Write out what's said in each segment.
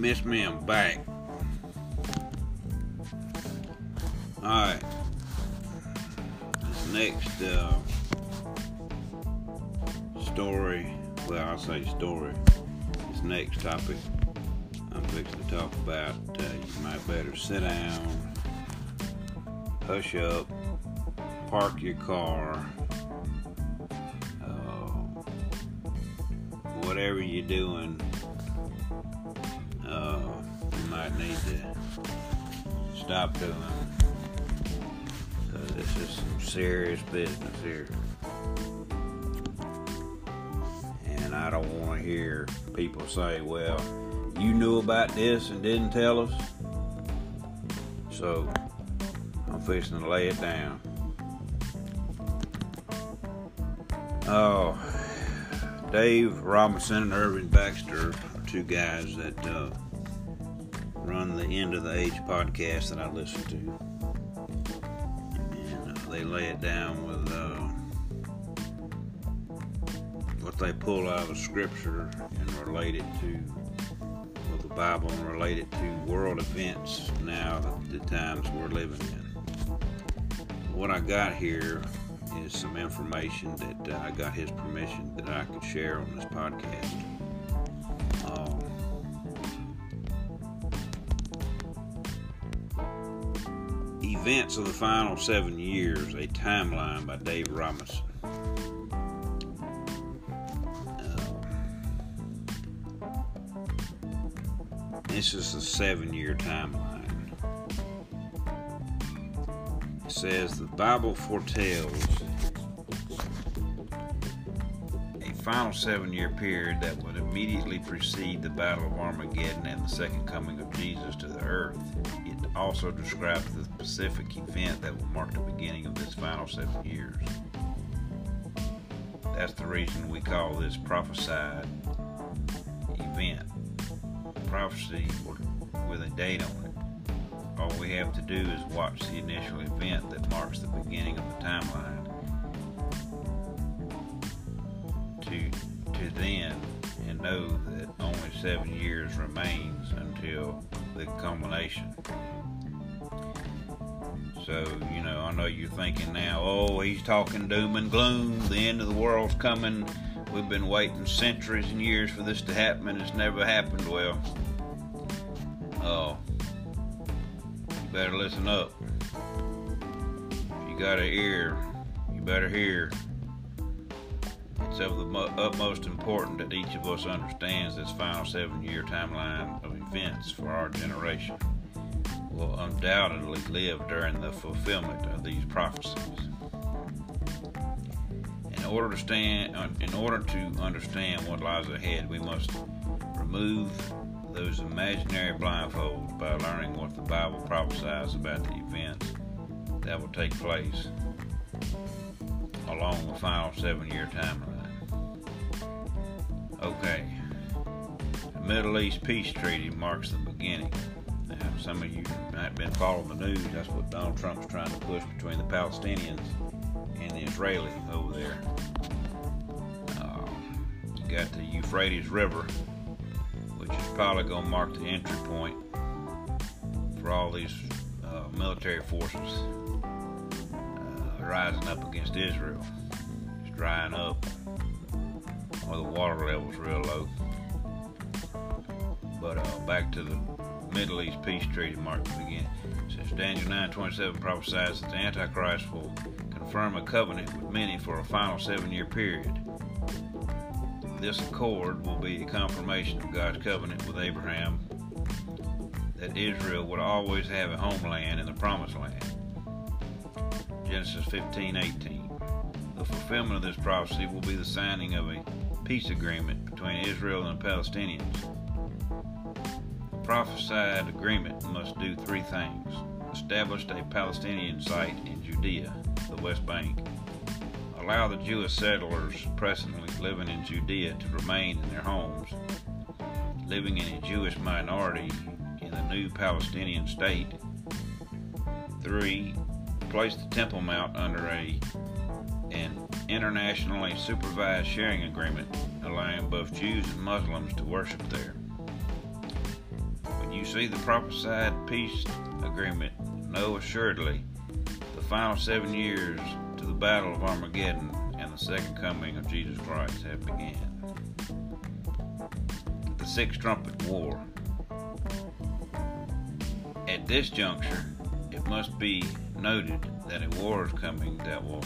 missed me, I'm back. Alright. This next uh, story, well, I'll say story. This next topic I'm fixing to talk about, uh, you might better sit down, hush up, park your car, uh, whatever you're doing need to stop doing. So this is some serious business here. And I don't want to hear people say, well, you knew about this and didn't tell us. So I'm fixing to lay it down. Oh, Dave Robinson and Irvin Baxter two guys that uh, run the End of the Age podcast that I listen to. And uh, they lay it down with uh, what they pull out of Scripture and relate it to well, the Bible and relate it to world events now, the, times we're living in. What I got here is some information that uh, I got his permission that I could share on this podcast. Events of the Final Seven Years, a timeline by Dave Robinson. Uh, this is a seven year timeline. It says the Bible foretells a final seven year period that would immediately precede the Battle of Armageddon and the second coming of Jesus to the earth also describes the specific event that will mark the beginning of this final seven years. That's the reason we call this prophesied event. Prophecy with a date on it. All we have to do is watch the initial event that marks the beginning of the timeline to, to then and know that only seven years remains until the culmination. So, you know, I know you're thinking now, oh, he's talking doom and gloom. The end of the world's coming. We've been waiting centuries and years for this to happen, and it's never happened. Well, oh, you better listen up. If you got an ear, you better hear. It's of the utmost important that each of us understands this final seven year timeline of events for our generation will undoubtedly live during the fulfillment of these prophecies. In order to stand, in order to understand what lies ahead, we must remove those imaginary blindfolds by learning what the Bible prophesies about the events that will take place along the final seven-year timeline. Okay, the Middle East Peace Treaty marks the beginning some of you might have been following the news. That's what Donald Trump's trying to push between the Palestinians and the Israelis over there. Uh, you got the Euphrates River, which is probably going to mark the entry point for all these uh, military forces uh, rising up against Israel. It's drying up, or the water level's real low. But uh, back to the Middle East peace treaty marked the beginning. Since Daniel 9:27 prophesies that the Antichrist will confirm a covenant with many for a final seven-year period. This accord will be a confirmation of God's covenant with Abraham that Israel would always have a homeland in the promised land. Genesis 15:18. The fulfillment of this prophecy will be the signing of a peace agreement between Israel and the Palestinians prophesied agreement must do three things establish a Palestinian site in Judea, the West Bank, allow the Jewish settlers presently living in Judea to remain in their homes, living in a Jewish minority in the new Palestinian state. Three, place the Temple Mount under a an internationally supervised sharing agreement allowing both Jews and Muslims to worship there. You see the prophesied peace agreement, No, assuredly the final seven years to the battle of Armageddon and the second coming of Jesus Christ have begun. The Sixth Trumpet War. At this juncture, it must be noted that a war is coming that will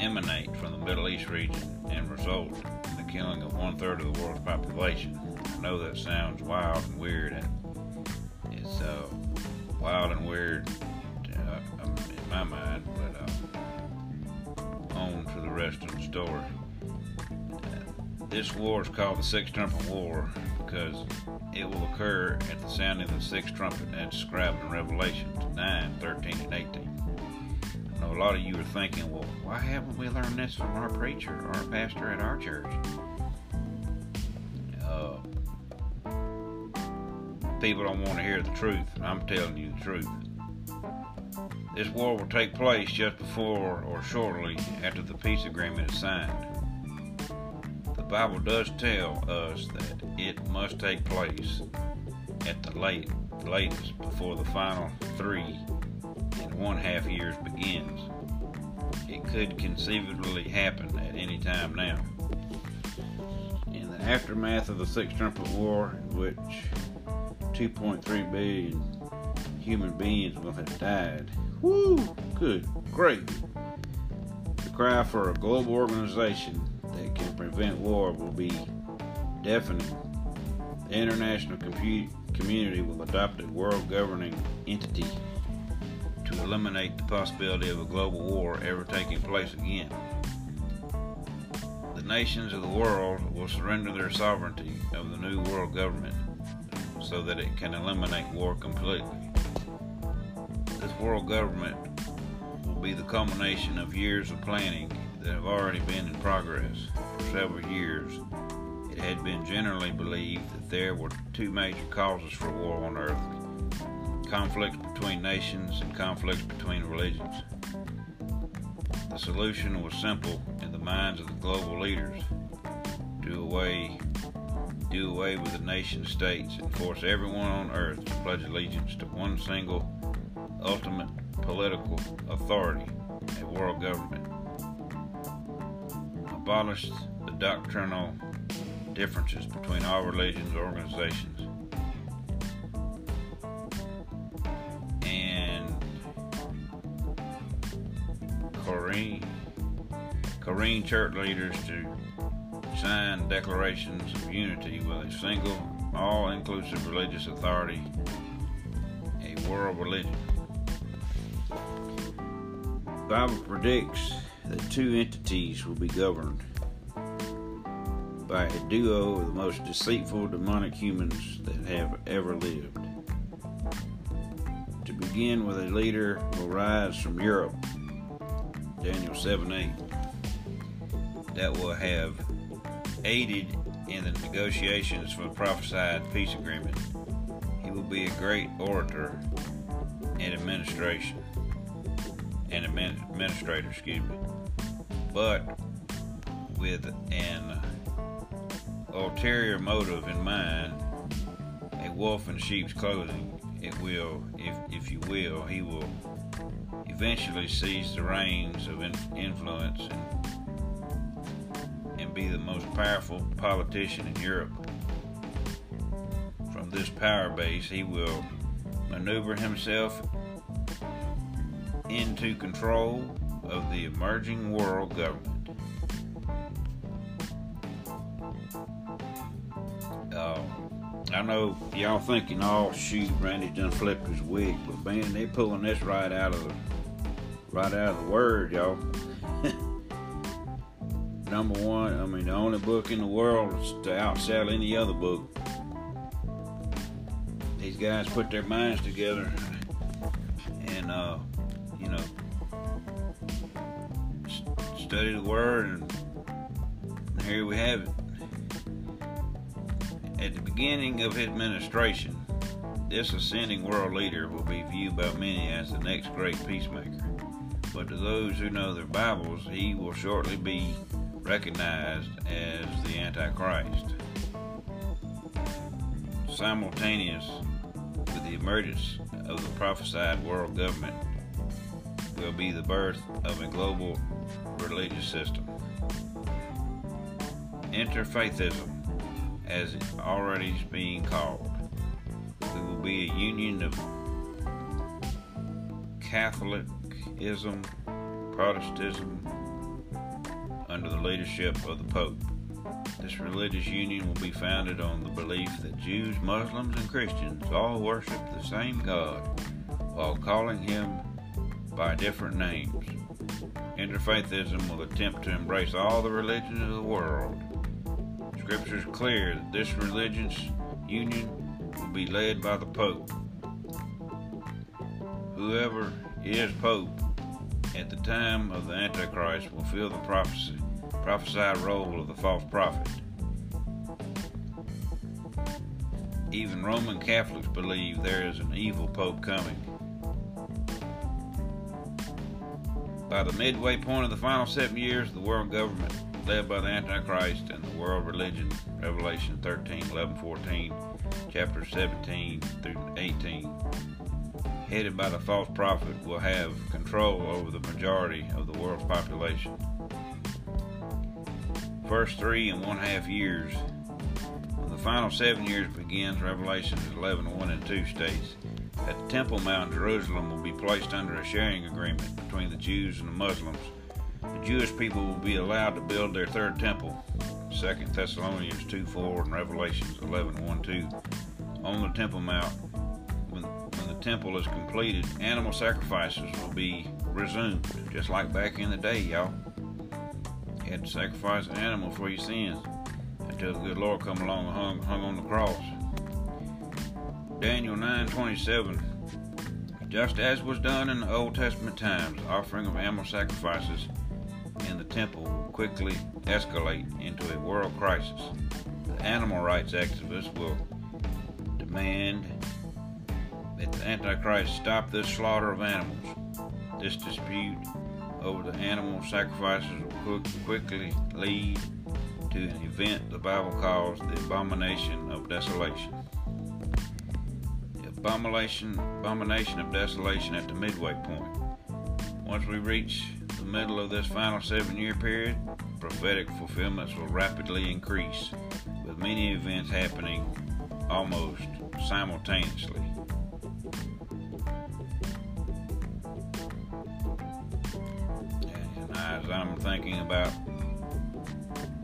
emanate from the Middle East region and result in the killing of one third of the world's population. Know that sounds wild and weird, and it's uh, wild and weird uh, um, in my mind, but uh, on to the rest of the story. This war is called the Sixth Trumpet War because it will occur at the sounding of the sixth trumpet as described in Revelation 9, 13, and 18 I know a lot of you are thinking, well, why haven't we learned this from our preacher or our pastor at our church? People don't want to hear the truth, and I'm telling you the truth. This war will take place just before or shortly after the peace agreement is signed. The Bible does tell us that it must take place at the late, latest before the final three and one half years begins. It could conceivably happen at any time now. In the aftermath of the Sixth Trumpet War, which 2.3 billion human beings will have died, whoo, good, great. The cry for a global organization that can prevent war will be deafening. The international community will adopt a world governing entity to eliminate the possibility of a global war ever taking place again. The nations of the world will surrender their sovereignty of the new world government so that it can eliminate war completely. This world government will be the culmination of years of planning that have already been in progress. For several years, it had been generally believed that there were two major causes for war on earth conflicts between nations and conflicts between religions. The solution was simple in the minds of the global leaders. Do away do away with the nation states and force everyone on earth to pledge allegiance to one single ultimate political authority, a world government. Abolish the doctrinal differences between all religions organizations and Korean, Korean church leaders to sign declarations of unity with a single, all inclusive religious authority, a world religion. The Bible predicts that two entities will be governed by a duo of the most deceitful demonic humans that have ever lived. To begin with, a leader will rise from Europe Daniel 7 8, that will have aided in the negotiations for the prophesied peace agreement. He will be a great orator and administration and administrator, excuse me, but with an ulterior motive in mind, a wolf in sheep's clothing. It will, if if you will, he will eventually seize the reins of influence and, be the most powerful politician in Europe. From this power base, he will maneuver himself into control of the emerging world government. Uh, I know y'all thinking, oh shoot, Randy done flipped his wig, but man, they pulling this right out of the right out of the word, y'all. Number one, I mean, the only book in the world to outsell any other book. These guys put their minds together and, uh, you know, study the word, and here we have it. At the beginning of his administration, this ascending world leader will be viewed by many as the next great peacemaker but to those who know their Bibles, he will shortly be recognized as the Antichrist. simultaneous with the emergence of the prophesied world government will be the birth of a global religious system. Interfaithism, as it already is being called, we will be a union of Catholicism, Protestantism, under the leadership of the Pope. This religious union will be founded on the belief that Jews, Muslims, and Christians all worship the same God while calling him by different names. Interfaithism will attempt to embrace all the religions of the world. Scripture is clear that this religious union will be led by the Pope. Whoever is Pope at the time of the Antichrist will fill the prophecy, prophesied role of the false prophet. Even Roman Catholics believe there is an evil Pope coming. By the midway point of the final seven years the world government, led by the Antichrist and the world religion, Revelation 13, 11, 14, chapter 17 through 18, headed by the false prophet, will have control over the majority of the world's population. First three and one half years. When the final seven years begins, Revelation 11, 1 and 2 states, that the Temple Mount, in Jerusalem will be placed under a sharing agreement between the Jews and the Muslims. The Jewish people will be allowed to build their third temple, 2 Thessalonians 2 4 and Revelations 11 1 2. On the Temple Mount, when, when the temple is completed, animal sacrifices will be resumed, just like back in the day, y'all. Had to sacrifice an animal for your sins until the good Lord come along and hung, hung on the cross. Daniel 9:27 Just as was done in the Old Testament times, offering of animal sacrifices in the temple will quickly escalate into a world crisis. The animal rights activists will demand that the Antichrist stop this slaughter of animals. This dispute over the animal sacrifices will quickly lead to an event the Bible calls the abomination of desolation The abomination, abomination of desolation at the midway point. Once we reach the middle of this final seven year period, prophetic fulfillments will rapidly increase, with many events happening almost simultaneously. As I'm thinking about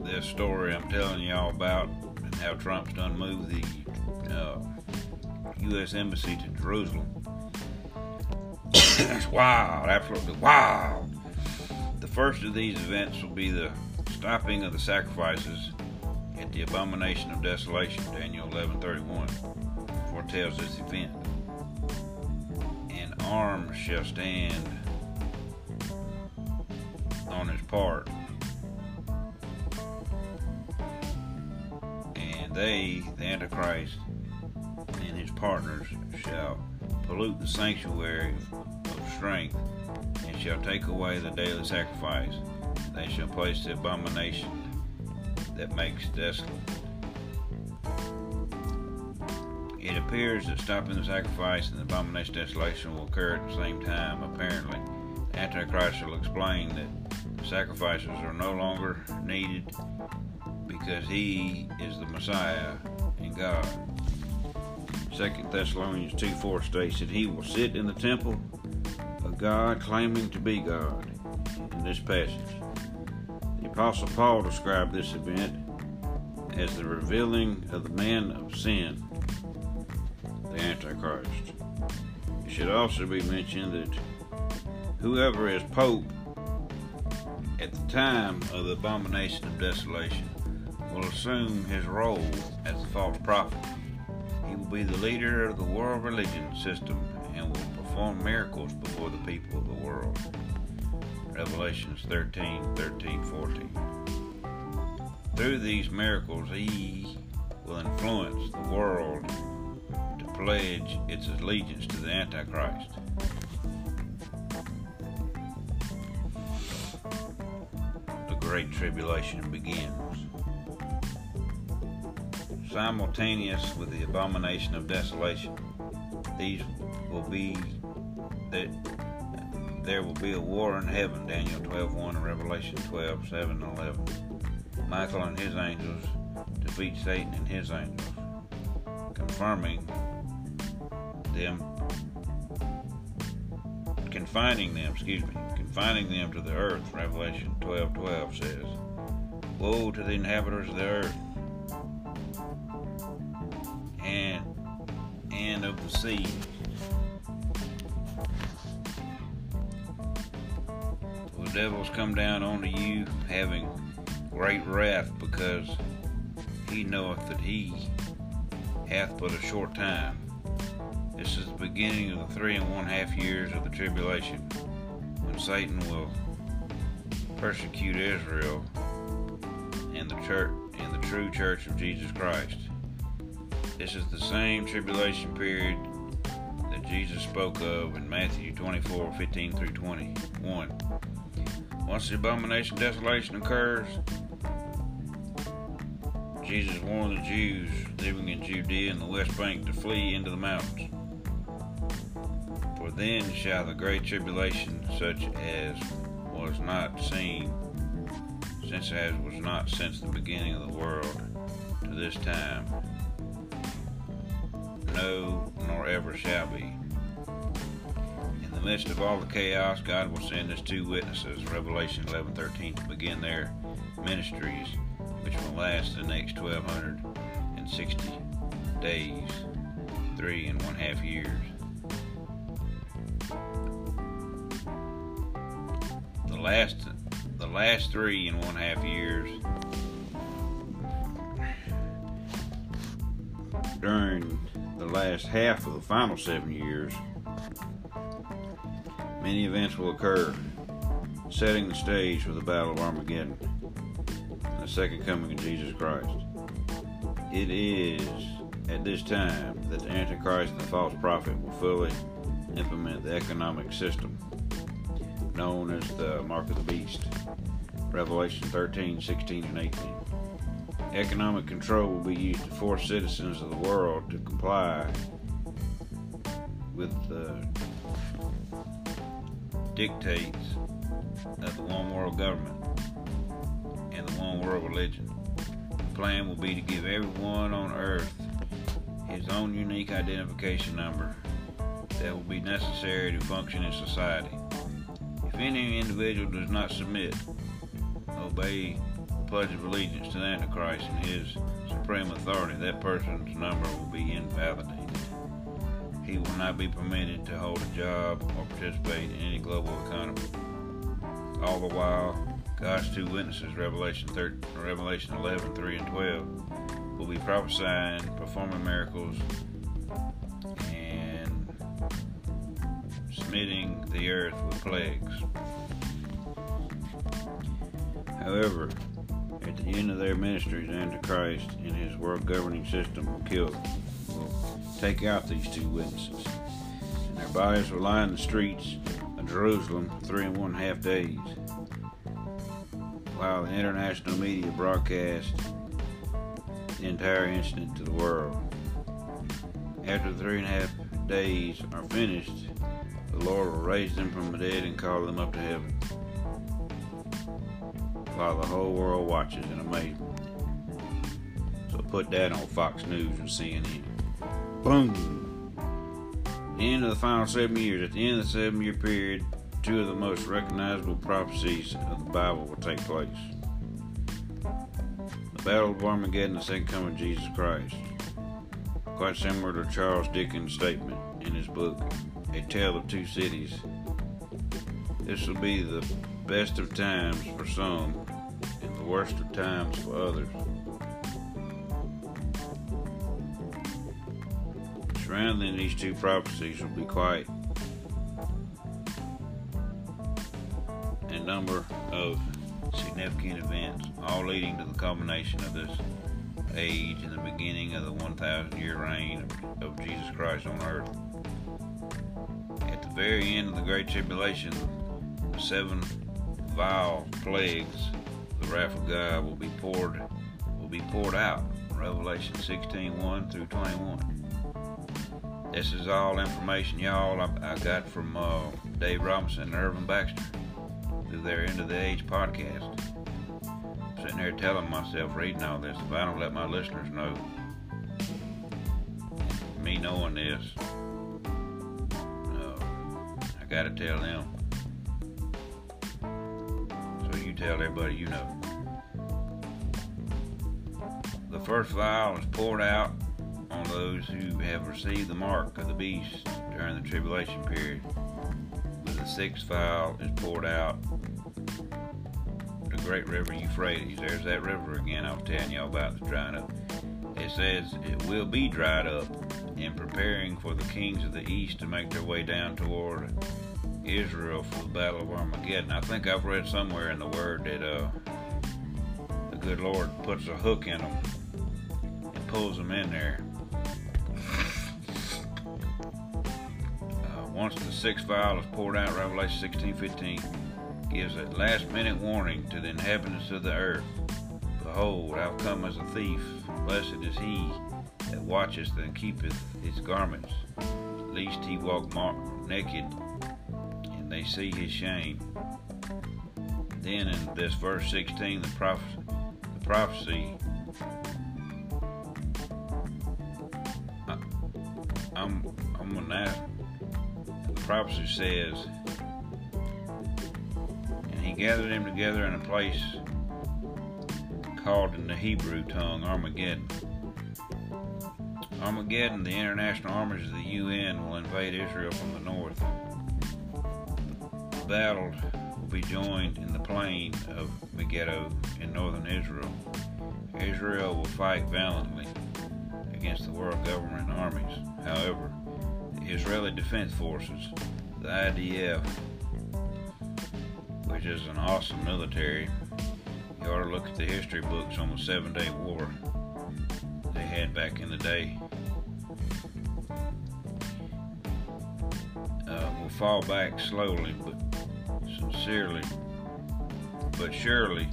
this story I'm telling y'all about and how Trump's done moved the uh, U.S. Embassy to Jerusalem. That's wild, absolutely wild. The first of these events will be the stopping of the sacrifices at the abomination of desolation, Daniel 11:31 foretells this event. And arms shall stand on his part, and they, the Antichrist, and his partners shall pollute the sanctuary of strength, and shall take away the daily sacrifice. They shall place the abomination that makes desolate. It appears that stopping the sacrifice and the abomination desolation will occur at the same time. Apparently, the Antichrist will explain that sacrifices are no longer needed because he is the Messiah and God. Second Thessalonians 2 4 states that he will sit in the temple of God, claiming to be God. In this passage, the Apostle Paul described this event as the revealing of the man of sin, the Antichrist. It should also be mentioned that whoever is Pope at the time of the abomination of desolation will assume his role as the false prophet He will be the leader of the world religion system and will perform miracles before the people of the world. Revelations 13, 13, 14. Through these miracles, he will influence the world to pledge its allegiance to the Antichrist. Great Tribulation begins. simultaneous with the abomination of desolation. These will be that there will be a war in heaven, Daniel 12.1 and Revelation 12.7 and 11. Michael and his angels defeat Satan and his angels, confirming them, confining them, excuse me, confining them to the earth, Revelation 12.12 says, Woe to the inhabitants of the earth and, and of the sea The devils come down unto you, having great wrath, because he knoweth that he hath but a short time. This is the beginning of the three and one half years of the tribulation, when Satan will persecute Israel and the church and the true church of Jesus Christ. This is the same tribulation period that Jesus spoke of in Matthew 24, 15 through 21. Once the abomination desolation occurs, Jesus warned the Jews living in Judea and the West Bank to flee into the mountains. Then shall the great tribulation, such as was not seen, since as was not since the beginning of the world to this time, no, nor ever shall be In the midst of all the chaos, God will send us two witnesses, Revelation 11:13, to begin their ministries, which will last the next 1260 days, three and one half years. The last, the last three and one half years during the last half of the final seven years many events will occur, setting the stage for the Battle of Armageddon and the second coming of Jesus Christ. It is at this time that the Antichrist and the false prophet will fully implement the economic system known as the Mark of the Beast. Revelation 13, 16, and 18. Economic control will be used to force citizens of the world to comply with the dictates of the one world government and the one world religion. The plan will be to give everyone on earth his own unique identification number that will be necessary to function in society. If any individual does not submit, obey the Pledge of Allegiance to the Antichrist and his supreme authority, that person's number will be invalidated he will not be permitted to hold a job or participate in any global economy. All the while, God's two witnesses, Revelation 13, Revelation 11, 3 and 12, will be prophesying, performing miracles, smiting the earth with plagues. However, at the end of their ministries, Antichrist and his world governing system will kill will take out these two witnesses. And their bodies will lie in the streets of Jerusalem three and one half days, while the international media broadcast the entire incident to the world. After the three and a half days are finished, the Lord will raise them from the dead and call them up to heaven, while the whole world watches in amazement. So put that on Fox News and CNN. Boom. End of the final seven years. At the end of the seven year period, two of the most recognizable prophecies of the Bible will take place. The Battle of Armageddon, the second coming of Jesus Christ. Quite similar to Charles Dickens' statement in his book, A Tale of Two Cities. This will be the best of times for some and the worst of times for others. surrounding these two prophecies will be quite a number of significant events, all leading to the culmination of this age and the beginning of the 1,000 year reign of, of Jesus Christ on earth. Very end of the Great Tribulation, the seven vile plagues, the wrath of God will be poured will be poured out Revelation 16 1 through 21. This is all information, y'all, I, I got from uh, Dave Robinson and Irvin Baxter through their End of the Age podcast. I'm sitting there telling myself, reading all this, if I don't let my listeners know, me knowing this, gotta tell them. So you tell everybody you know. The first vial is poured out on those who have received the mark of the beast during the tribulation period. But the sixth vial is poured out the great river Euphrates. There's that river again I was telling y'all about that's drying up. It says it will be dried up in preparing for the kings of the east to make their way down toward Israel for the battle of Armageddon. I think I've read somewhere in the word that uh, the good Lord puts a hook in them and pulls them in there. Uh, once the sixth vial is poured out, Revelation 16 15 gives a last minute warning to the inhabitants of the earth Behold, I'll come as a thief. Blessed is he watcheth and keepeth his garments, lest he walk naked and they see his shame. Then in this verse 16, the prophecy, the prophecy I, I'm, I'm gonna ask, the prophecy says, and he gathered them together in a place called in the Hebrew tongue Armageddon. Armageddon, the international armies of the UN will invade Israel from the north. The battle will be joined in the plain of Megiddo in northern Israel. Israel will fight valiantly against the world government armies. However, the Israeli Defense Forces, the IDF, which is an awesome military, you ought to look at the history books on the Seven Day War they had back in the day. Uh, will fall back slowly but sincerely, but surely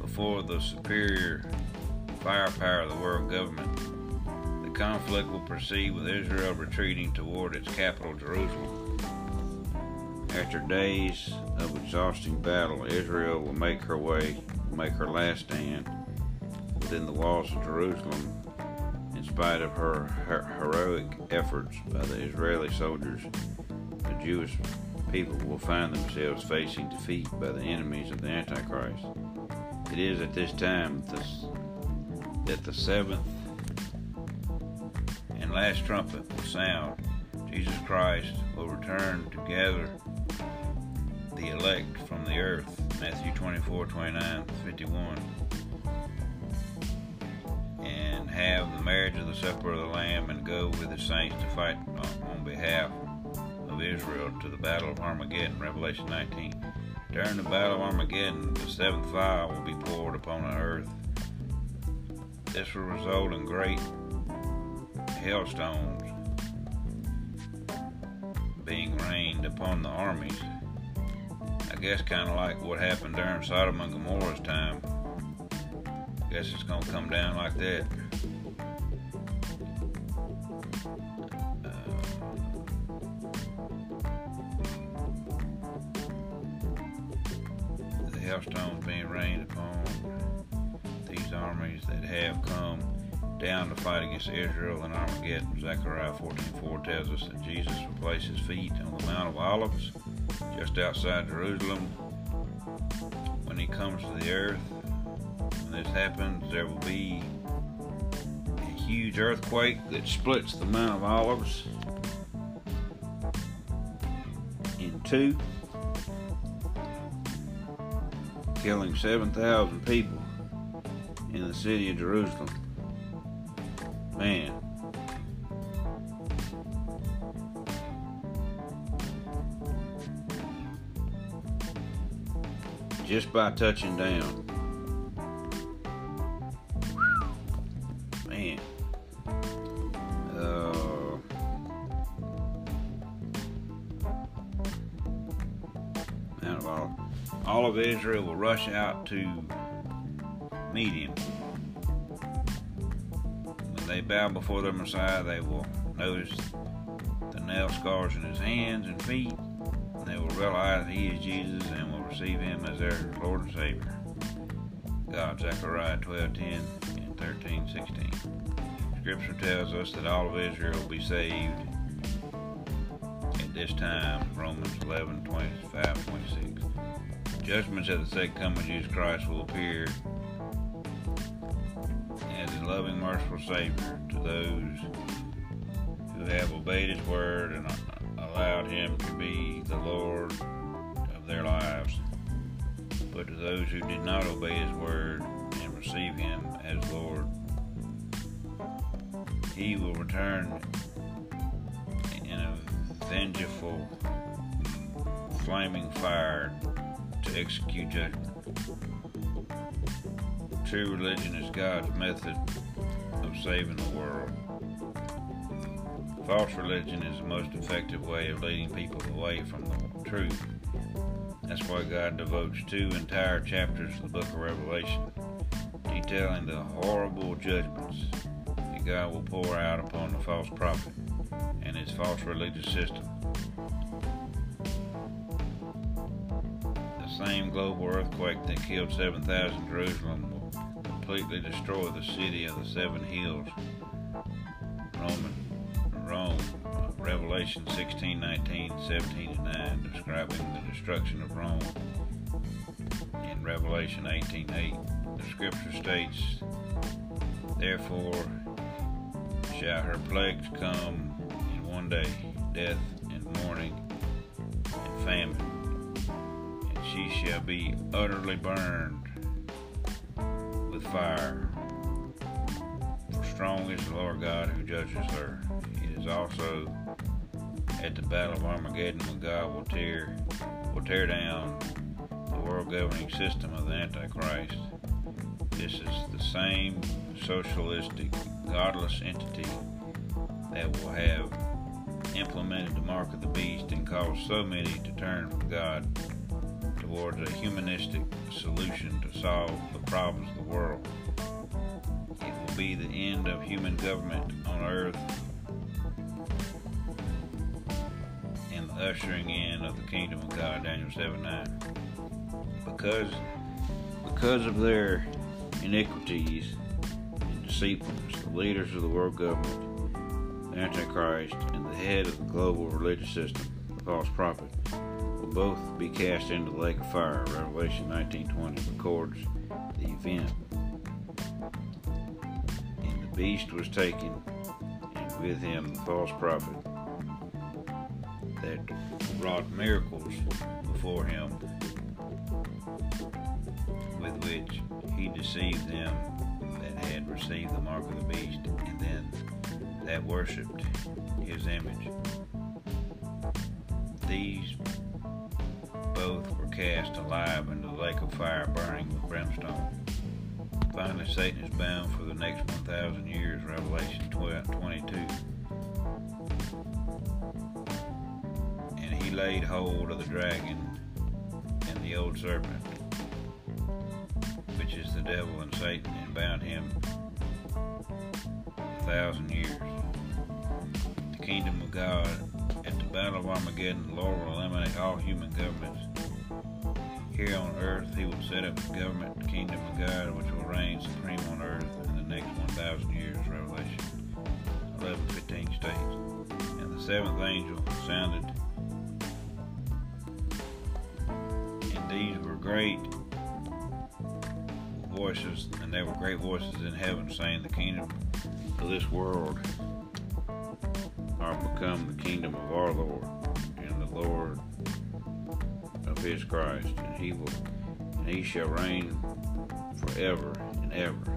before the superior firepower of the world government. The conflict will proceed with Israel retreating toward its capital, Jerusalem. After days of exhausting battle, Israel will make her way make her last stand within the walls of Jerusalem in spite of her, her heroic efforts by the Israeli soldiers. The Jewish people will find themselves facing defeat by the enemies of the Antichrist. It is at this time that the seventh and last trumpet will sound. Jesus Christ will return to gather the elect from the earth. Matthew 24, 29, 51. And have the marriage of the supper of the Lamb and go with the saints to fight on behalf of Israel to the battle of Armageddon, Revelation 19. During the battle of Armageddon, the seventh fire will be poured upon the earth. This will result in great hailstones being rained upon the armies I guess kind of like what happened during Sodom and Gomorrah's time. I guess it's going to come down like that. Hailstones being rained upon these armies that have come down to fight against Israel and Armageddon. Zechariah 14:4 tells us that Jesus will place his feet on the Mount of Olives just outside Jerusalem. When he comes to the earth, when this happens, there will be a huge earthquake that splits the Mount of Olives in two, killing 7,000 people in the city of Jerusalem. Man, just by touching down. Rush out to meet him. When they bow before their Messiah, they will notice the nail scars in his hands and feet. They will realize he is Jesus and will receive him as their Lord and Savior. God, Zechariah 12 10 and 13 16. Scripture tells us that all of Israel will be saved at this time, Romans 11 25 26. Judgments at the second coming of Jesus Christ will appear as a loving, merciful Savior to those who have obeyed His word and allowed Him to be the Lord of their lives. But to those who did not obey His word and receive Him as Lord, He will return in a vengeful, flaming fire to execute judgment. True religion is God's method of saving the world. False religion is the most effective way of leading people away from the truth. That's why God devotes two entire chapters of the book of Revelation detailing the horrible judgments that God will pour out upon the false prophet and his false religious system. Same global earthquake that killed 7,000 Jerusalem will completely destroy the city of the seven hills. Roman, Rome, Revelation 16, 19, 17, and 9, describing the destruction of Rome. In Revelation 18, 8, the scripture states, Therefore shall her plagues come in one day, death and mourning and famine, she shall be utterly burned with fire. For strong is the Lord God who judges her. It is also at the battle of Armageddon when God will tear will tear down the world governing system of the Antichrist. This is the same socialistic, godless entity that will have implemented the mark of the beast and caused so many to turn from God towards a humanistic solution to solve the problems of the world. It will be the end of human government on earth and the ushering in of the kingdom of God, Daniel 7 9. Because, because of their iniquities and deceitfulness, the leaders of the world government, the Antichrist, and the head of the global religious system, the false prophet, will both be cast into the lake of fire. Revelation 19:20 records the event. And the beast was taken, and with him the false prophet that wrought miracles before him, with which he deceived them that had received the mark of the beast, and then that worshipped his image. These cast alive into the lake of fire burning with brimstone. Finally, Satan is bound for the next 1,000 years, Revelation 12, 22. And he laid hold of the dragon and the old serpent, which is the devil and Satan, and bound him a thousand years. The kingdom of God at the battle of Armageddon, the Lord will eliminate all human governments. Here on earth, He will set up the government, the kingdom of God, which will reign supreme on earth in the next 1,000 years. Revelation 11 15 states. And the seventh angel sounded, and these were great voices, and there were great voices in heaven saying, The kingdom of this world are become the kingdom of our Lord Lord of his Christ, and he will and he shall reign forever and ever.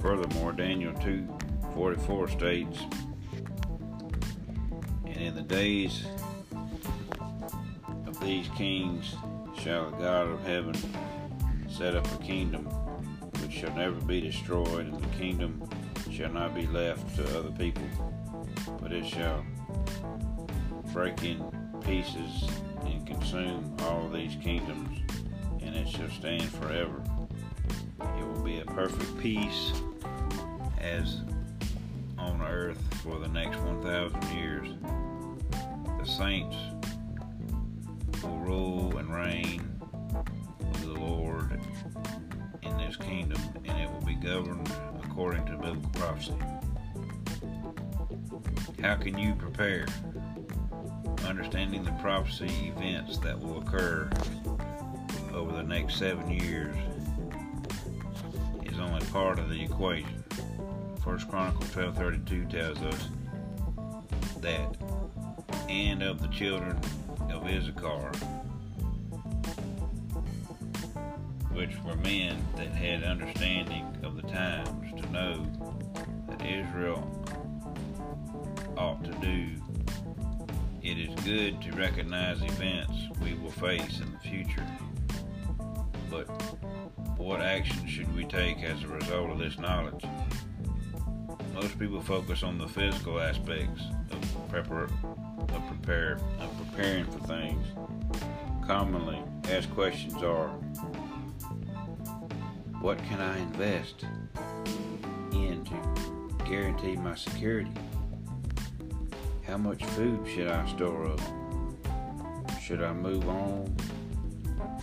Furthermore, Daniel two forty four states, And in the days of these kings shall the God of heaven set up a kingdom which shall never be destroyed, and the kingdom shall not be left to other people but it shall break in pieces and consume all these kingdoms, and it shall stand forever. It will be a perfect peace as on earth for the next 1,000 years. The saints will rule and reign with the Lord in this kingdom, and it will be governed according to biblical prophecy. How can you prepare? Understanding the prophecy events that will occur over the next seven years is only part of the equation. First Chronicles 12:32 tells us that, and of the children of Issachar, which were men that had understanding of the times, to know that Israel ought to do. It is good to recognize events we will face in the future, but what action should we take as a result of this knowledge? Most people focus on the physical aspects of, prepar- of, prepare, of preparing for things. Commonly asked questions are What can I invest in to guarantee my security? How much food should I store up? Should I move on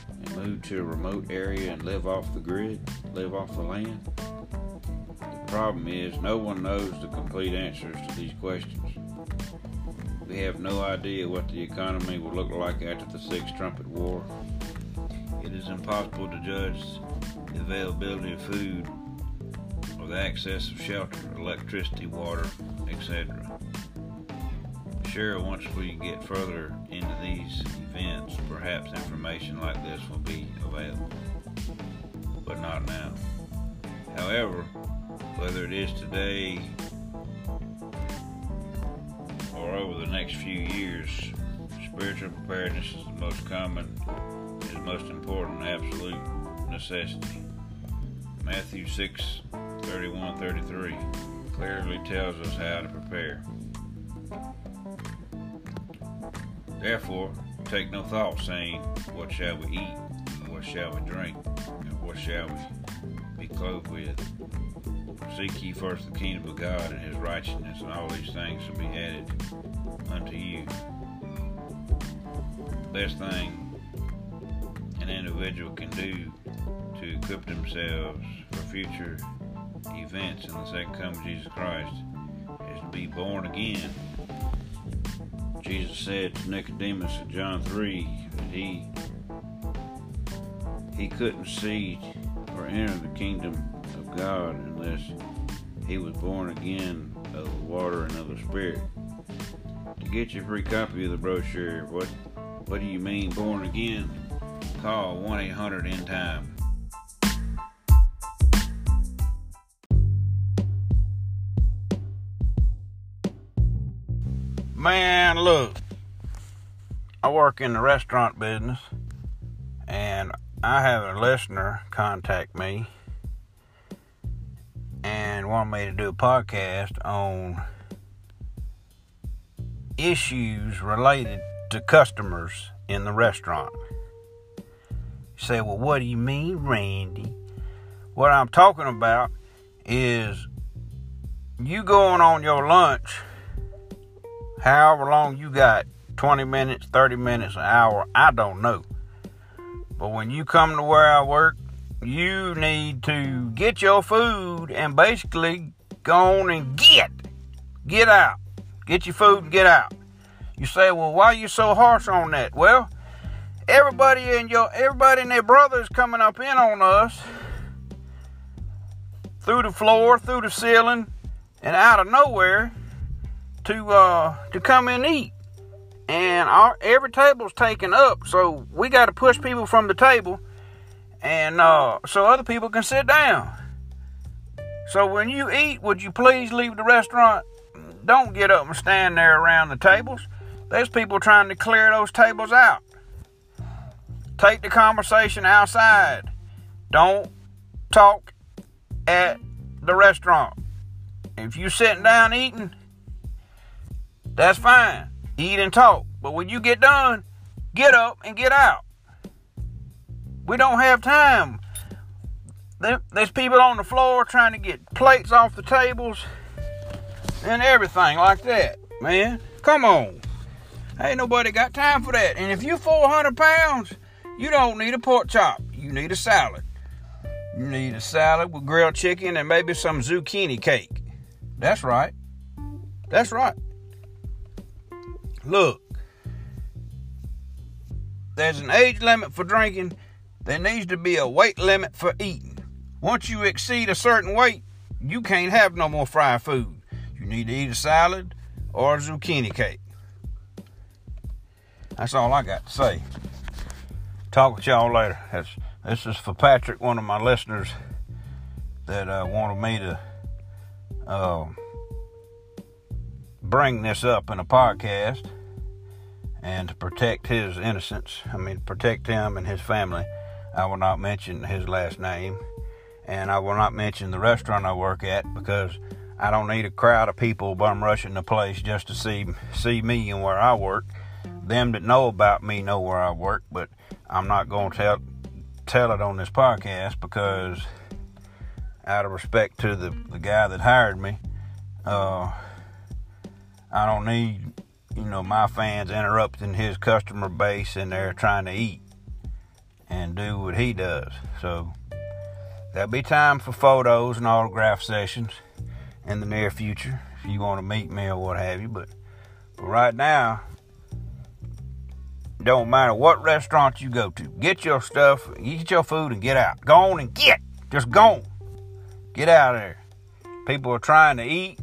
and move to a remote area and live off the grid, live off the land? The problem is, no one knows the complete answers to these questions. We have no idea what the economy will look like after the Sixth Trumpet War. It is impossible to judge the availability of food or the access of shelter, electricity, water, etc. Sure, once we get further into these events, perhaps information like this will be available, but not now. However, whether it is today or over the next few years, spiritual preparedness is the most common, is the most important absolute necessity. Matthew 6 31 33 clearly tells us how to prepare. Therefore, take no thought, saying, What shall we eat? What shall we drink? And what shall we be clothed with? Seek ye first the kingdom of God and his righteousness, and all these things shall be added unto you. The best thing an individual can do to equip themselves for future events in the second coming of Jesus Christ is to be born again. Jesus said to Nicodemus in John 3 that he he couldn't see or enter the kingdom of God unless he was born again of the water and of the Spirit. To get your free copy of the brochure, what what do you mean born again? Call 1 800 in time. Man, look, I work in the restaurant business and I have a listener contact me and want me to do a podcast on issues related to customers in the restaurant. You say, well, what do you mean, Randy? What I'm talking about is you going on your lunch however long you got 20 minutes, 30 minutes, an hour, I don't know. But when you come to where I work, you need to get your food and basically go on and get. Get out. Get your food and get out. You say, well, why are you so harsh on that? Well, everybody and your everybody and their brothers coming up in on us through the floor, through the ceiling, and out of nowhere to uh, to come and eat. And our, every table's taken up, so we got to push people from the table, and uh, so other people can sit down. So when you eat, would you please leave the restaurant? Don't get up and stand there around the tables. There's people trying to clear those tables out. Take the conversation outside. Don't talk at the restaurant. If you're sitting down eating, that's fine. Eat and talk. But when you get done, get up and get out. We don't have time. There's people on the floor trying to get plates off the tables. and everything like that, man. Come on. Ain't nobody got time for that. And if you 400 pounds, you don't need a pork chop. You need a salad. You need a salad with grilled chicken and maybe some zucchini cake. That's right. That's right. Look, there's an age limit for drinking. There needs to be a weight limit for eating. Once you exceed a certain weight, you can't have no more fried food. You need to eat a salad or a zucchini cake. That's all I got to say. Talk with y'all later. That's, this is for Patrick, one of my listeners that uh, wanted me to uh, bring this up in a podcast and to protect his innocence. I mean, protect him and his family. I will not mention his last name and I will not mention the restaurant I work at because I don't need a crowd of people bum rushing the place just to see see me and where I work. Them that know about me know where I work, but I'm not going to tell tell it on this podcast because out of respect to the, the guy that hired me, uh, I don't need you know my fans interrupting his customer base and they're trying to eat and do what he does. So There'll be time for photos and autograph sessions in the near future if you want to meet me or what have you. But, but right now, don't matter what restaurant you go to, get your stuff, get your food, and get out. Go on and get. Just go on. Get out of there. People are trying to eat.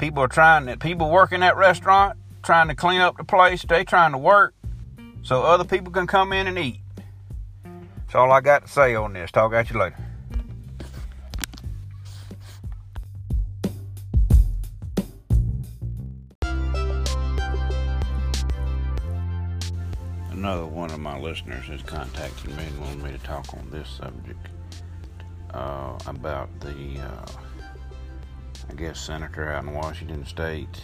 People are trying to, people working that restaurant, trying to clean up the place. They trying to work so other people can come in and eat. That's all I got to say on this. Talk at you later. another one of my listeners has contacted me and wanted me to talk on this subject uh, about the, uh, I guess, senator out in Washington State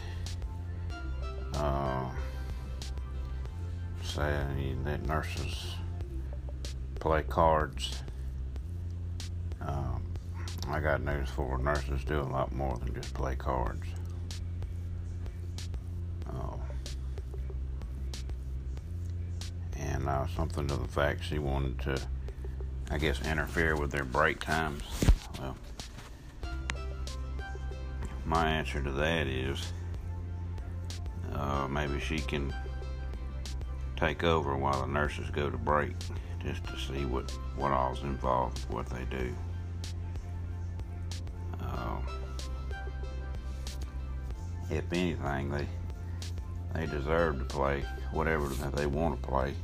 uh, saying that nurses play cards. Um, I got news for nurses do a lot more than just play cards. and uh, something to the fact she wanted to, I guess, interfere with their break times. Well, my answer to that is uh, maybe she can take over while the nurses go to break just to see what, what all's involved what they do. Uh, if anything, they they deserve to play whatever they want to play.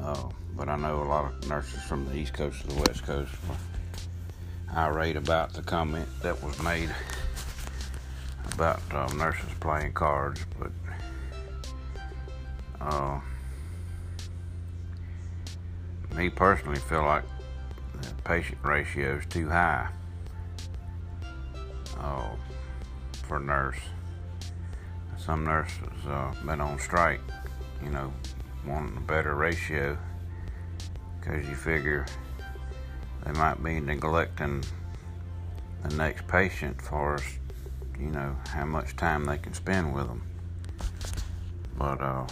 Uh, but I know a lot of nurses from the East Coast to the West Coast were irate about the comment that was made about um, nurses playing cards. But uh, me personally feel like the patient ratio is too high uh, for nurse. Some nurses uh, been on strike, you know, wanting a better ratio because you figure they might be neglecting the next patient for you know how much time they can spend with them but uh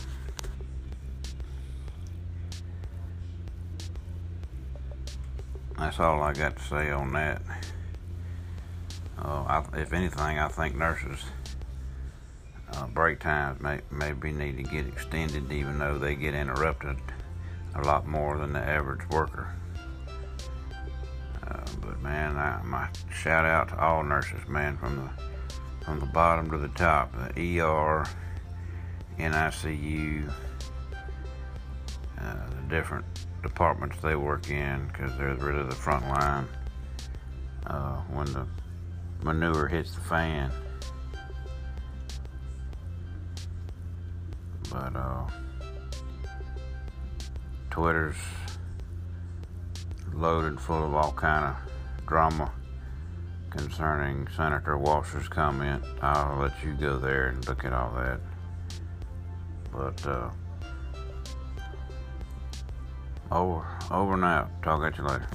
that's all I got to say on that. Uh, I, if anything, I think nurses uh, break times may, maybe need to get extended even though they get interrupted a lot more than the average worker. Uh, but man, I, my shout out to all nurses, man, from the from the bottom to the top, the ER, NICU, uh, the different departments they work in, because they're really the front line uh, when the manure hits the fan. But uh, Twitter's loaded full of all kind of drama concerning Senator Walsh's comment. I'll let you go there and look at all that. But uh, over, over out. Talk at you later.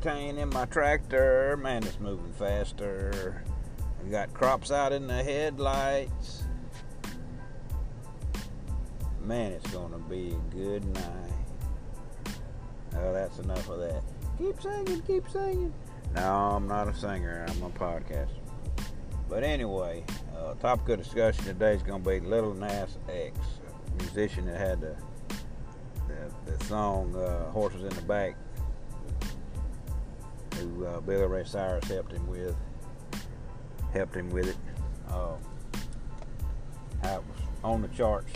Octane in my tractor. Man, it's moving faster. I got crops out in the headlights. Man, it's gonna be a good night. Oh, that's enough of that. Keep singing, keep singing. No, I'm not a singer. I'm a podcaster. But anyway, uh, topic of discussion today is going to be Little Nas X, musician that had the the, the song uh, "Horses in the Back," who uh, Billy Ray Cyrus helped him with, helped him with it. Uh, it was on the charts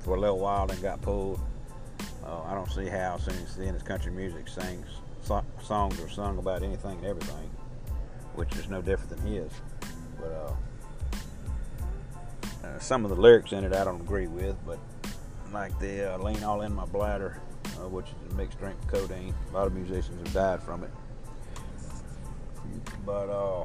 for a little while and got pulled. Uh, I don't see how since then as country music sings so- songs are sung about anything and everything, which is no different than his. But uh, uh, some of the lyrics in it I don't agree with, but like the uh, "Lean All in My Bladder," uh, which is a mixed drink codeine. A lot of musicians have died from it. But uh,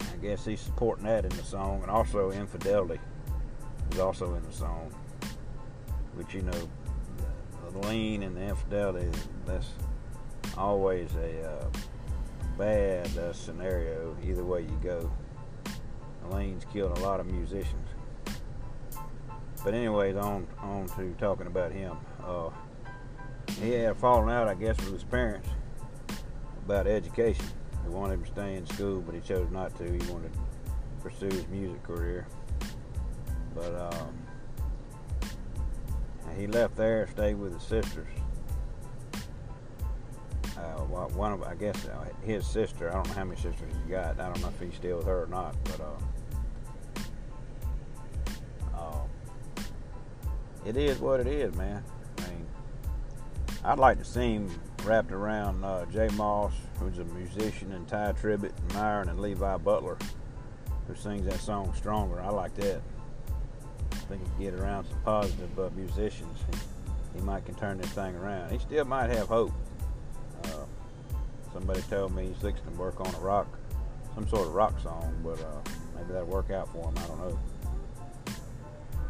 I guess he's supporting that in the song, and also infidelity is also in the song. Which you know, the lean and the infidelity that's always a uh, bad uh, scenario either way you go. Elaine's killed a lot of musicians. But anyways, on on to talking about him. Uh, he had a falling out, I guess, with his parents about education. They wanted him to stay in school, but he chose not to. He wanted to pursue his music career. But um, he left there, and stayed with his sisters uh, one of I guess uh, his sister. I don't know how many sisters he got. I don't know if he's still with her or not, but uh, uh, it is what it is, man. I'd like to see him wrapped around uh, J. Moss, who's a musician, and Tye Tribbett, and Myron, and Levi Butler, who sings that song "Stronger." I like that. I think he get around some positive uh, musicians. He, he might can turn this thing around. He still might have hope. Uh, somebody told me he's fixing to work on a rock, some sort of rock song, but uh, maybe that'll work out for him. I don't know.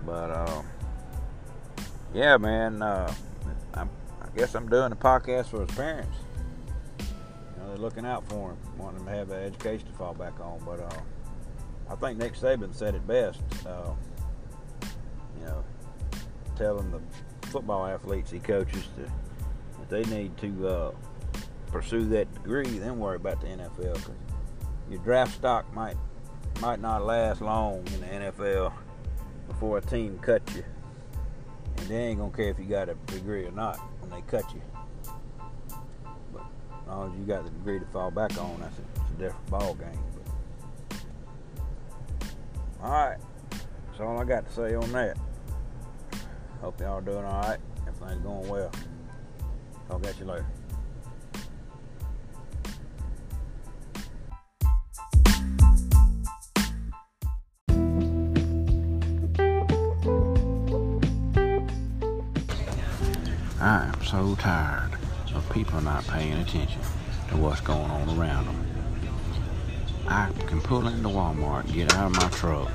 But uh, yeah, man, uh, i guess I'm doing a podcast for his parents. You know, they're looking out for him, wanting him to have an education to fall back on. But uh, I think Nick Saban said it best. Uh, you know, telling the football athletes he coaches to, that they need to uh, pursue that degree, then worry about the NFL. Cause your draft stock might might not last long in the NFL before a team cuts you, and they ain't gonna care if you got a degree or not when they cut you. But as long as you got the degree to fall back on, that's a, a different ball game. But, all right, that's all I got to say on that. Hope y'all doing all right. Everything's going well. I'll catch you later. So tired of people not paying attention to what's going on around them. I can pull into Walmart, get out of my truck,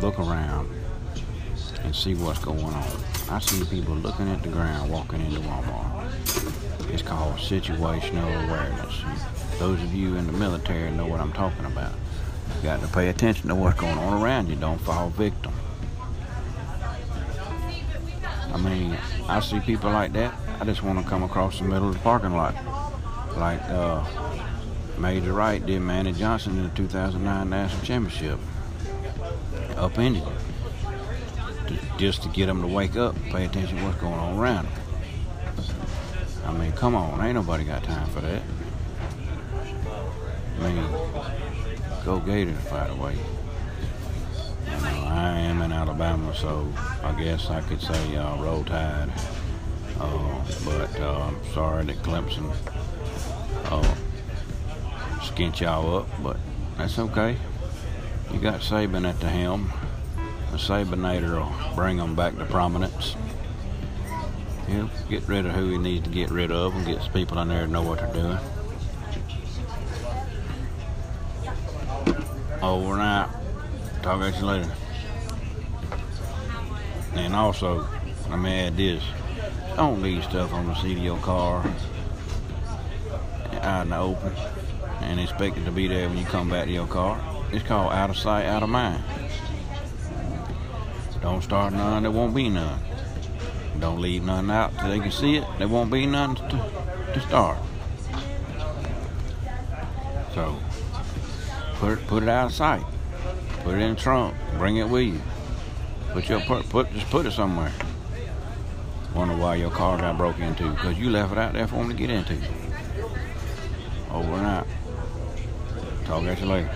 look around, and see what's going on. I see people looking at the ground walking into Walmart. It's called situational awareness. Those of you in the military know what I'm talking about. You got to pay attention to what's going on around you. Don't fall victim. I mean, I see people like that. I just want to come across the middle of the parking lot, like uh, Major Wright did Manny Johnson in the 2009 National Championship, upended it, just to get them to wake up, pay attention to what's going on around them. I mean, come on, ain't nobody got time for that. I mean, go Gators, by the way. I am in Alabama, so I guess I could say uh, roll tide. Uh, but uh, I'm sorry that Clemson uh, skint y'all up, but that's okay. You got Saban at the helm. The Sabinator will bring them back to prominence. He'll get rid of who he needs to get rid of and get some people in there to know what they're doing. Over and out. Talk at you later. And also, let me add this. Don't leave stuff on the seat of your car out in the open and expect it to be there when you come back to your car. It's called out of sight, out of mind. Don't start none, there won't be none. Don't leave none out till they can see it. There won't be none to, to start. So put it, put it out of sight. Put it in the trunk. Bring it with you. Put your put, put just put it somewhere. Wonder why your car got broke into because you left it out there for them to get into. Over and out. Talk at you later.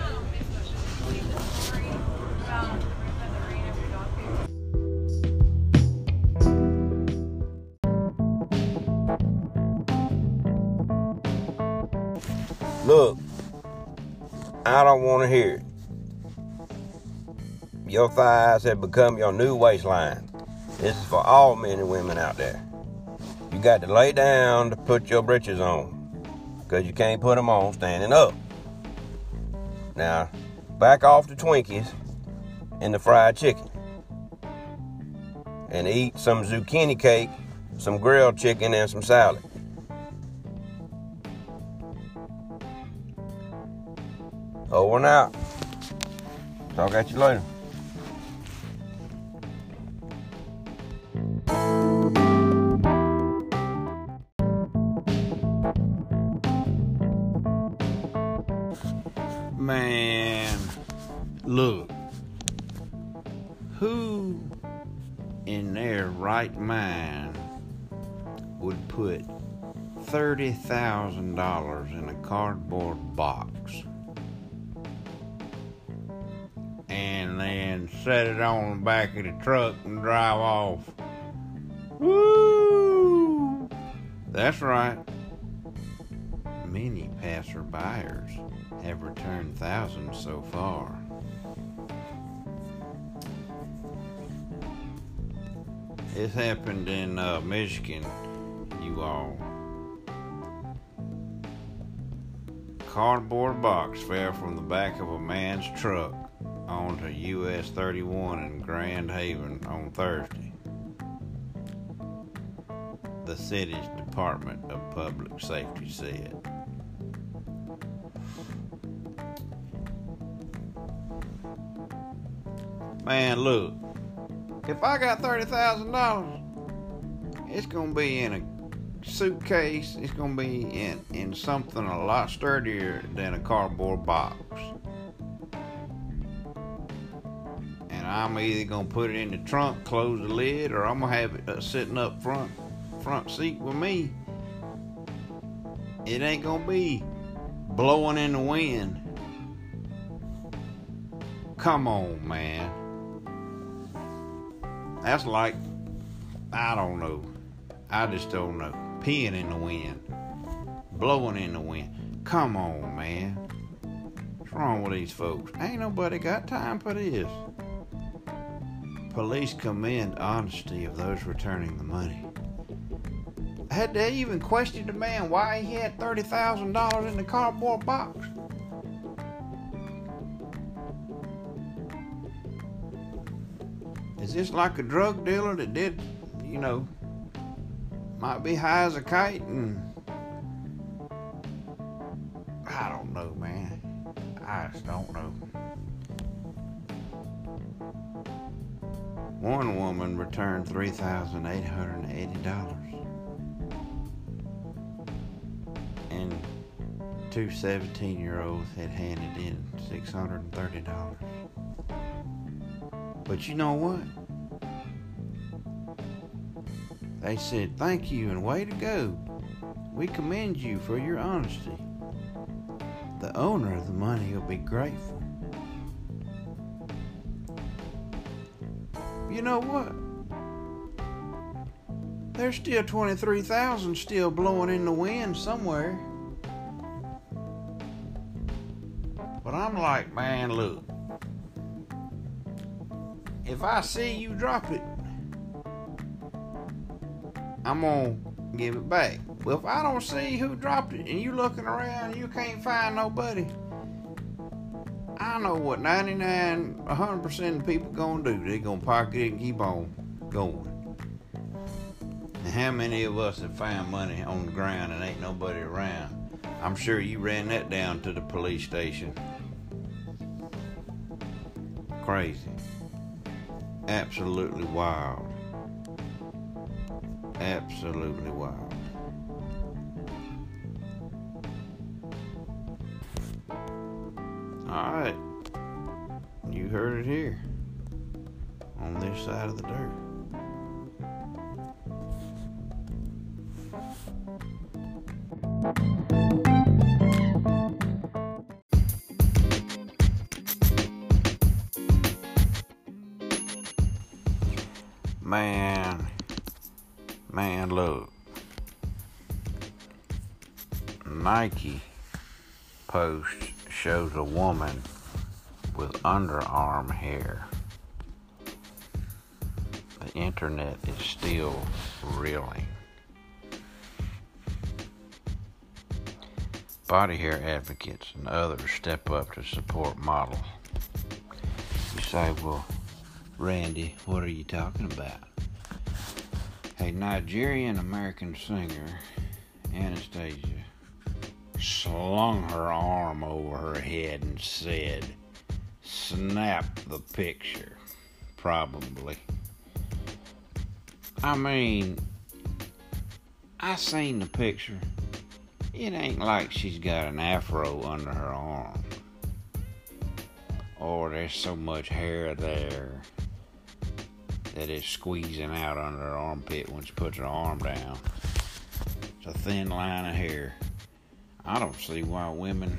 Look, I don't want to hear it. Your thighs have become your new waistline. This is for all men and women out there. You got to lay down to put your britches on because you can't put them on standing up. Now, back off the Twinkies and the fried chicken and eat some zucchini cake, some grilled chicken, and some salad. Over and out. Talk at you later. Man, look. Who in their right mind would put $30,000 in a cardboard box and then set it on the back of the truck and drive off? Woo! That's right. Many passerbyers have returned thousands so far. This happened in uh, Michigan, you all. Cardboard box fell from the back of a man's truck onto US 31 in Grand Haven on Thursday. The city's Department of Public Safety said. Man, look, if I got $30,000, it's going to be in a suitcase. It's going to be in, in something a lot sturdier than a cardboard box. And I'm either going to put it in the trunk, close the lid, or I'm going to have it uh, sitting up front, front seat with me. It ain't going to be blowing in the wind. Come on, man. That's like, I don't know. I just don't know. Peeing in the wind, blowing in the wind. Come on, man. What's wrong with these folks? Ain't nobody got time for this. Police commend honesty of those returning the money. Had they even questioned the man why he had $30,000 in the cardboard box? Is this like a drug dealer that did, you know, might be high as a kite and I don't know, man. I just don't know. One woman returned $3,880. And two 17 year olds had handed in $630. But you know what? They said, Thank you and way to go. We commend you for your honesty. The owner of the money will be grateful. You know what? There's still 23,000 still blowing in the wind somewhere. But I'm like, man, look. If I see you drop it, I'm gonna give it back. Well, if I don't see who dropped it and you looking around you can't find nobody, I know what 99, 100% of people gonna do. They gonna pocket it and keep on going. And how many of us have found money on the ground and ain't nobody around? I'm sure you ran that down to the police station. Crazy. Absolutely wild. Absolutely wild. All right. You heard it here on this side of the dirt. Man, man, look. Nike post shows a woman with underarm hair. The internet is still reeling. Body hair advocates and others step up to support models. You say, well, Randy, what are you talking about? A Nigerian American singer, Annahstasia, slung her arm over her head and said, Snap the picture. Probably. I mean, I seen the picture. It ain't like she's got an afro under her arm. Or there's so much hair there that is squeezing out under her armpit when she puts her arm down. It's a thin line of hair. I don't see why women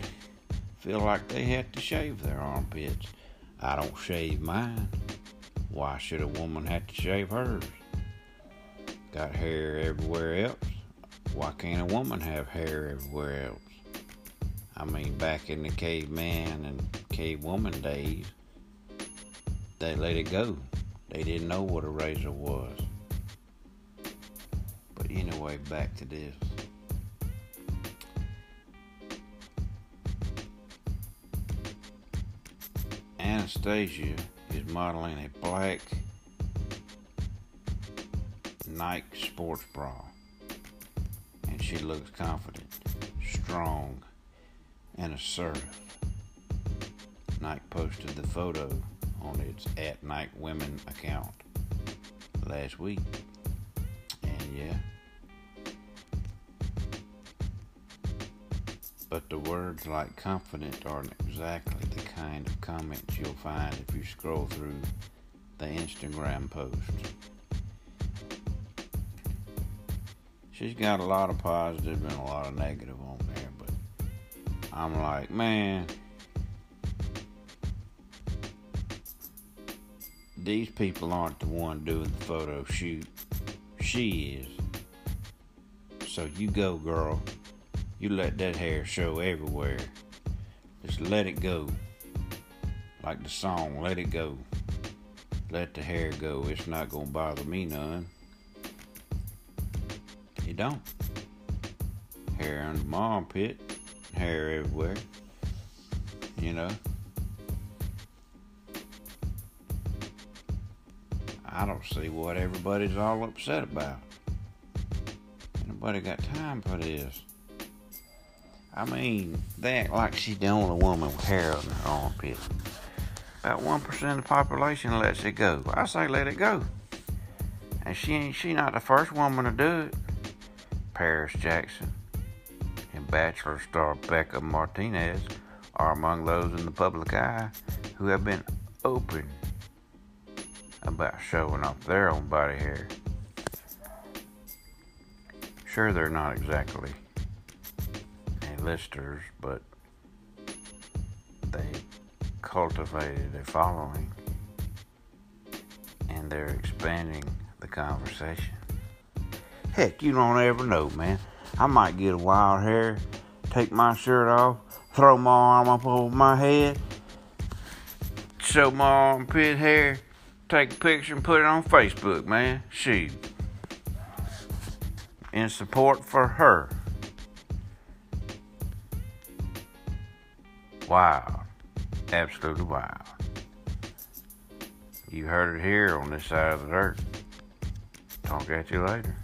feel like they have to shave their armpits. I don't shave mine. Why should a woman have to shave hers? Got hair everywhere else. Why can't a woman have hair everywhere else? I mean, back in the caveman and cavewoman days, they let it go. They didn't know what a razor was. But anyway, back to this. Annahstasia is modeling a black Nike sports bra. And she looks confident, strong, and assertive. Nike posted the photo on its at Nike Women account last week. And yeah. But the words like confident aren't exactly the kind of comments you'll find if you scroll through the Instagram post. She's got a lot of positive and a lot of negative on there, but I'm like, man, these people aren't the one doing the photo shoot. She is. So you go, girl. You let that hair show everywhere. Just let it go. Like the song, let it go. Let the hair go. It's not gonna bother me none. You don't. Hair under my armpit, hair everywhere. You know. I don't see what everybody's all upset about. Nobody got time for this. I mean, they act like she's the only woman with hair on her armpit. About 1% of the population lets it go. I say let it go. And she ain't she not the first woman to do it. Paris Jackson and Bachelor star Becca Martinez are among those in the public eye who have been open about showing off their own body hair. Sure, they're not exactly A-listers, but they cultivated a following and they're expanding the conversation. Heck, you don't ever know, man. I might get a wild hair, take my shirt off, throw my arm up over my head, show my armpit hair, take a picture and put it on Facebook, man. Shoot. In support for her. Wow. Absolutely wow. You heard it here on this side of the dirt. Talk at you later.